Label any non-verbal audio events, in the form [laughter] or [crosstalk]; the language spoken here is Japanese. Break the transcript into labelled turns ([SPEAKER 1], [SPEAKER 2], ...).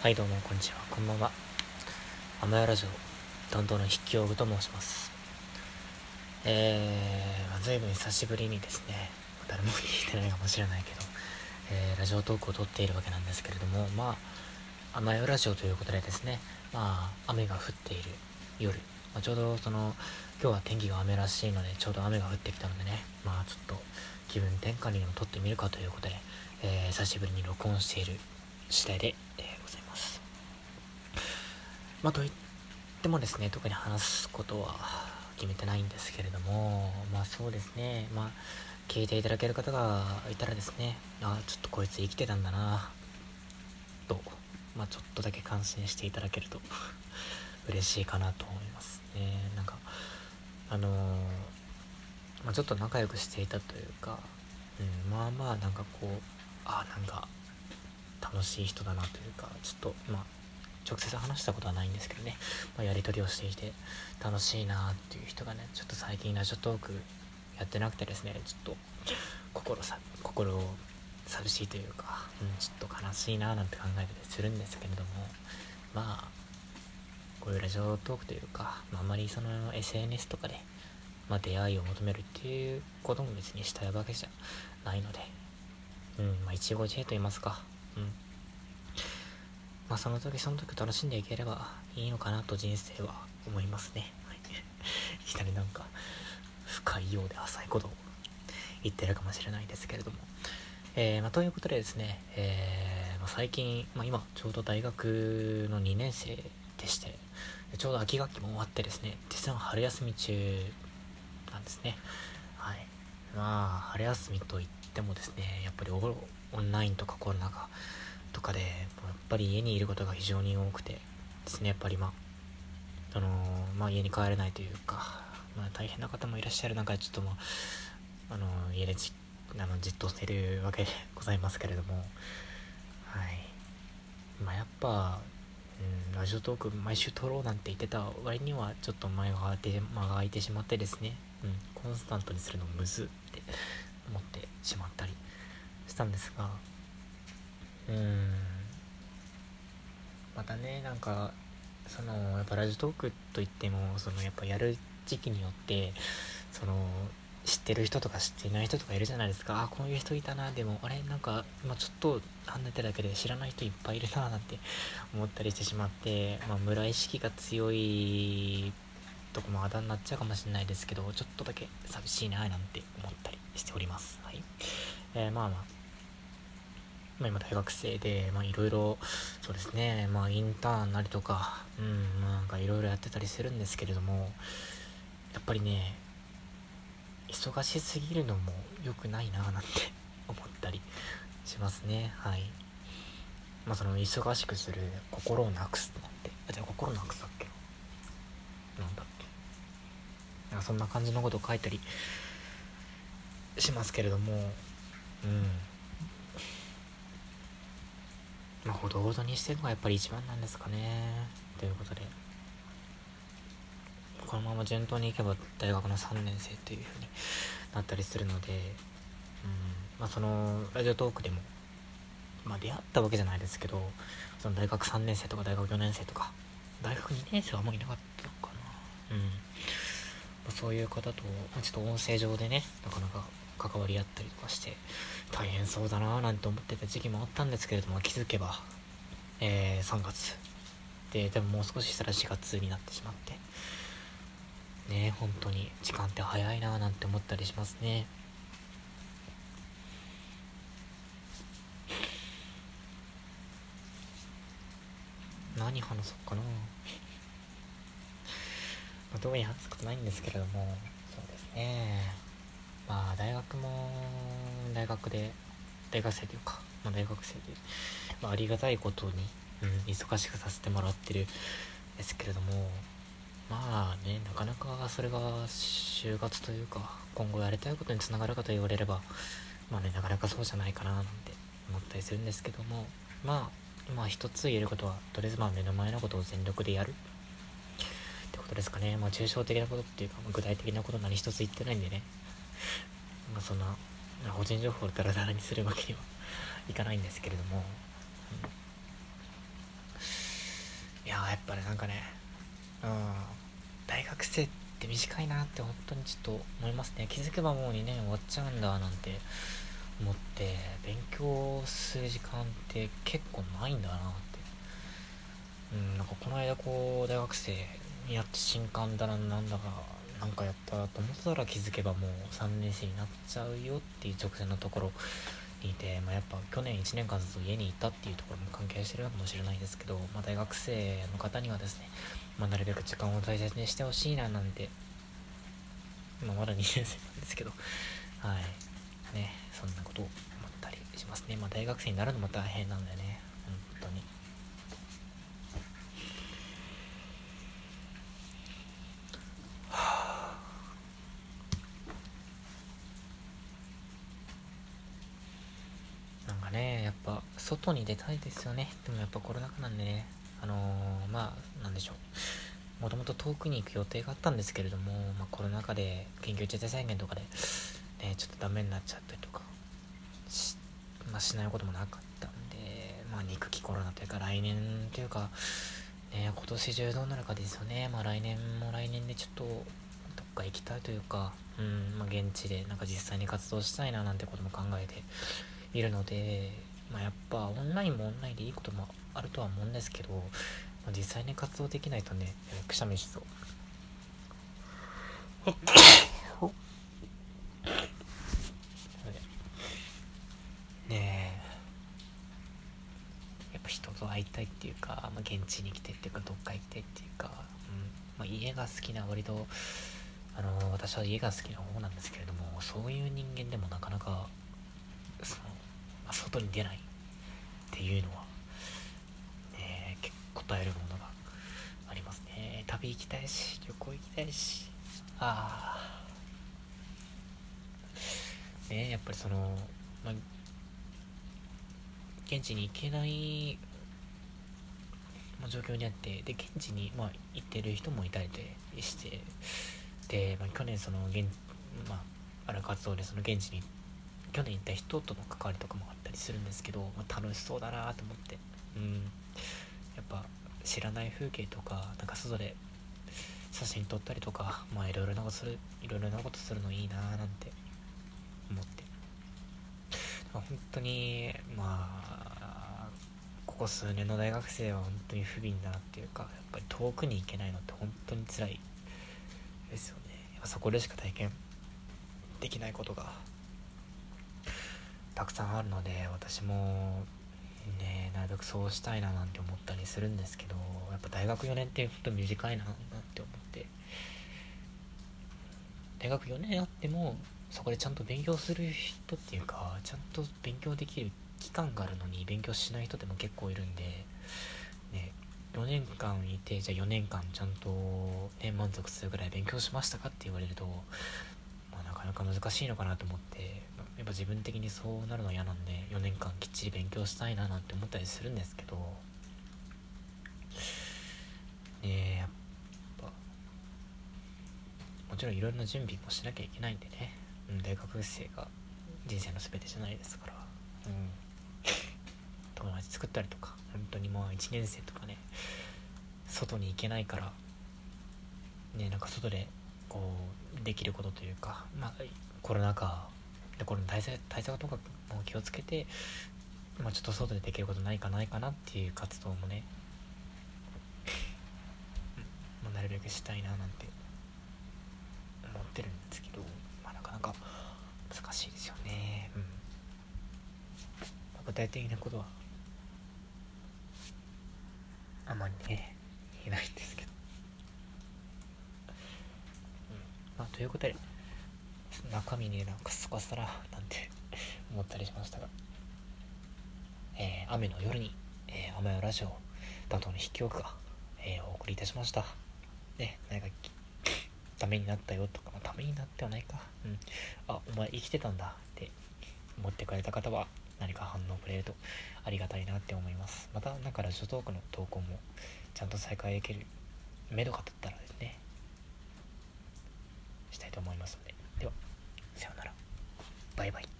[SPEAKER 1] はいどうもこんにちは。こんばんは。アマヤラジオ担当の筆記用具と申します。えー、まあ、随分久しぶりにですね誰も聞いてないかもしれないけど、えー、ラジオトークを撮っているわけなんですけれどもまあアマヤラジオということでですねまあ雨が降っている夜、まあ、ちょうどその今日は天気が雨らしいのでちょうど雨が降ってきたのでねまあちょっと気分転換にでも撮ってみるかということで、えー、久しぶりに録音している次第で、えー、ま。あ、といってもですね、特に話すことは決めてないんですけれども、まあそうですね、まあ、聞いていただける方がいたらですね、あちょっとこいつ生きてたんだな、と、まあちょっとだけ感心していただけると嬉しいかなと思いますね。なんか、あのー、まあ、ちょっと仲良くしていたというか、うん、まあまあなんかこう、あなんか楽しい人だなというかちょっとまあ直接話したことはないんですけどね、まあ、やり取りをしていて楽しいなっていう人がねちょっと最近ラジオトークやってなくてですねちょっと心さ心を寂しいというか、うん、ちょっと悲しいななんて考えたりするんですけれどもまあこういうラジオトークというか、まあ、あまりその SNS とかで、まあ、出会いを求めるっていうことも別にしたいわけじゃないのでうんまあ一期一会と言いますかうんまあその時その時楽しんでいければいいのかなと人生は思いますね、はい、[laughs] いきなりなんか深いようで浅いことを言ってるかもしれないですけれども。えー、まあ、ということでですね、えー、まあ、最近、まあ、今ちょうど大学の2年生でしてちょうど秋学期も終わってですね実は春休み中なんですね。はい。まあ春休みといってもですねやっぱりオンラインとかコロナ禍とかでやっぱり家にいることが非常に多くてですねやっぱりまあ。あのまあ、家に帰れないというか、まあ、大変な方もいらっしゃる中でちょっともうあの家でじあのじっとしてるわけでございますけれども。はい。まあやっぱ、うん、ラジオトーク毎週撮ろうなんて言ってた割にはちょっと前が空いて間が空いてしまってですね、うん、コンスタントにするのむずって思ってしまったりしたんですが。うん。またねなんかそのやっぱラジオトークといってもそのやっぱやる時期によってその知ってる人とか知っていない人とかいるじゃないですか。あこういう人いたなでもあれなんか今ちょっと離れてるだけで知らない人いっぱいいるななんて思ったりしてしまって、まあ、村意識が強いとこもあだになっちゃうかもしれないですけどちょっとだけ寂しいななんて思ったりしております。はい、えー、まあまあ。まあ、今大学生で、まあいろいろ、そうですね、まあインターンなりとか、うん、まなんかいろいろやってたりするんですけれども、やっぱりね、忙しすぎるのも良くないなぁなんて [laughs] 思ったりしますね、はい。まあその忙しくする心をなくすなんて、あ、じゃあ心なくすだっけ？なんだっけ？なんかそんな感じのことを書いたりしますけれども、うん。まあ、ほどほどにしてるのがやっぱり一番なんですかね。ということで、このまま順当にいけば大学の3年生という風になったりするので、うん、まあ、その、ラジオトークでも、まあ、出会ったわけじゃないですけど、その大学3年生とか大学4年生とか、大学2年生はもういなかったのかな。うん。まあ、そういう方と、ちょっと音声上でね、なかなか関わり合ったりとかして大変そうだななんて思ってた時期もあったんですけれども気づけば、えー、3月。ででももう少ししたら4月になってしまって。ね本当に時間って早いななんて思ったりしますね。何話そうかなまあ、特に話すことないんですけれどもそうですね。まあ大学も大学で大学生というか、まあ、大学生で、まあ、ありがたいことに、うん、忙しくさせてもらってるんですけれどもまあねなかなかそれが就活というか今後やりたいことにつながるかと言われればまあねなかなかそうじゃないかななんて思ったりするんですけどもまあ今一つ言えることはとりあえずまあ目の前のことを全力でやる。ってことですかね。まあ抽象的なことっていうか、具体的なこと何一つ言ってないんでね。まあそんな個人情報をダラダラにするわけには [laughs] いかないんですけれども、うん、いややっぱりなんかねうん。大学生って短いなって本当にちょっと思いますね。気づけばもう2年終わっちゃうんだなんて思って勉強する時間って結構ないんだなって。うんなんかこの間こう大学生になって新刊だななんだかなんかやったと思ったら気づけばもう3年生になっちゃうよっていう直前のところにいて、まあ、やっぱ去年1年間ずっと家にいたっていうところも関係してるかもしれないですけど、まあ、大学生の方にはですね、まあ、なるべく時間を大切にしてほしいななんて、まあ、まだ2年生なんですけどはい。ねそんなことを思ったりしますね。まあ大学生になるのも大変なんだよね本当に。ねやっぱ外に出たいですよね。でもやっぱコロナ禍なんでねあのー、まあなんでしょう。もともと遠くに行く予定があったんですけれども、まあ、コロナ禍で緊急事態宣言とかで、ね、ちょっとダメになっちゃったりとかし,、まあ、しないこともなかったんで、まあ、憎きコロナというか来年というか、ね、今年中どうなるかですよね、まあ、来年も来年でちょっとどっか行きたいというか、うんまあ、現地でなんか実際に活動したいななんてことも考えているので、まあ、やっぱオンラインもオンラインでいいこともあるとは思うんですけど、まあ、実際に活動できないとねくしゃみしそう。[coughs] ねえやっぱ人と会いたいっていうか、まあ、現地に来てっていうかどっか行きたいっていうか、うんまあ、家が好きな割とあの私は家が好きな方なんですけれどもそういう人間でもなかなかそのまあ、外に出ない。っていうのは、ね、結構答えるものがありますね。旅行きたいし旅行行きたいし。ああねやっぱりその、まあ、現地に行けないまあ、状況にあってで現地に、まあ、行ってる人もいたりしてで、まあ、去年その現、まあ、ある活動でその現地に行って去年行った人との関わりとかもあったりするんですけど、まあ、楽しそうだなと思って。うん。やっぱ知らない風景とかなんか外で写真撮ったりとかまあいろいろなことするいろいろなことするのいいななんて思って、まあ、本当にまあここ数年の大学生は本当に不憫だなっていうかやっぱり遠くに行けないのって本当に辛いですよね。やっぱそこでしか体験できないことがたくさんあるので私もねなるべくそうしたいななんて思ったりするんですけどやっぱ大学4年って本当短いななんて思って。大学4年あってもそこでちゃんと勉強する人っていうかちゃんと勉強できる期間があるのに勉強しない人でも結構いるんでね4年間いてじゃあ4年間ちゃんと、ね、満足するぐらい勉強しましたかって言われると、まあ、なかなか難しいのかなと思って。やっぱ自分的にそうなるの嫌なんで4年間きっちり勉強したいななんて思ったりするんですけど。ねやっぱ。もちろんいろいろな準備もしなきゃいけないんでね、うん、大学生が人生の全てじゃないですから。うん。友達作ったりとか本当にもう1年生とかね外に行けないから。ねなんか外でこうできることというかまあコロナ禍でこれ対策対策とかも気をつけて、まあ、ちょっと外でできることないかないかなっていう活動もね、まあ、なるべくしたいななんて思ってるんですけど、まあ、なかなか難しいですよね。うん、まあ、具体的なことはあまりね言えないんですけど、うん。まあ、ということで中身ねなんかすかさらなんて思ったりしましたが、えー、雨の夜に、えー、雨のラジオ担当の筆記憶が、えー、お送りいたしました。ね何かためになったよとか、まあ、ためになってはないか。うん。あお前生きてたんだって思ってくれた方は何か反応くれるとありがたいなって思います。またなんかラジオトークの投稿もちゃんと再開できる目処が立ったらですねしたいと思いますのでさようなら。バイバイ。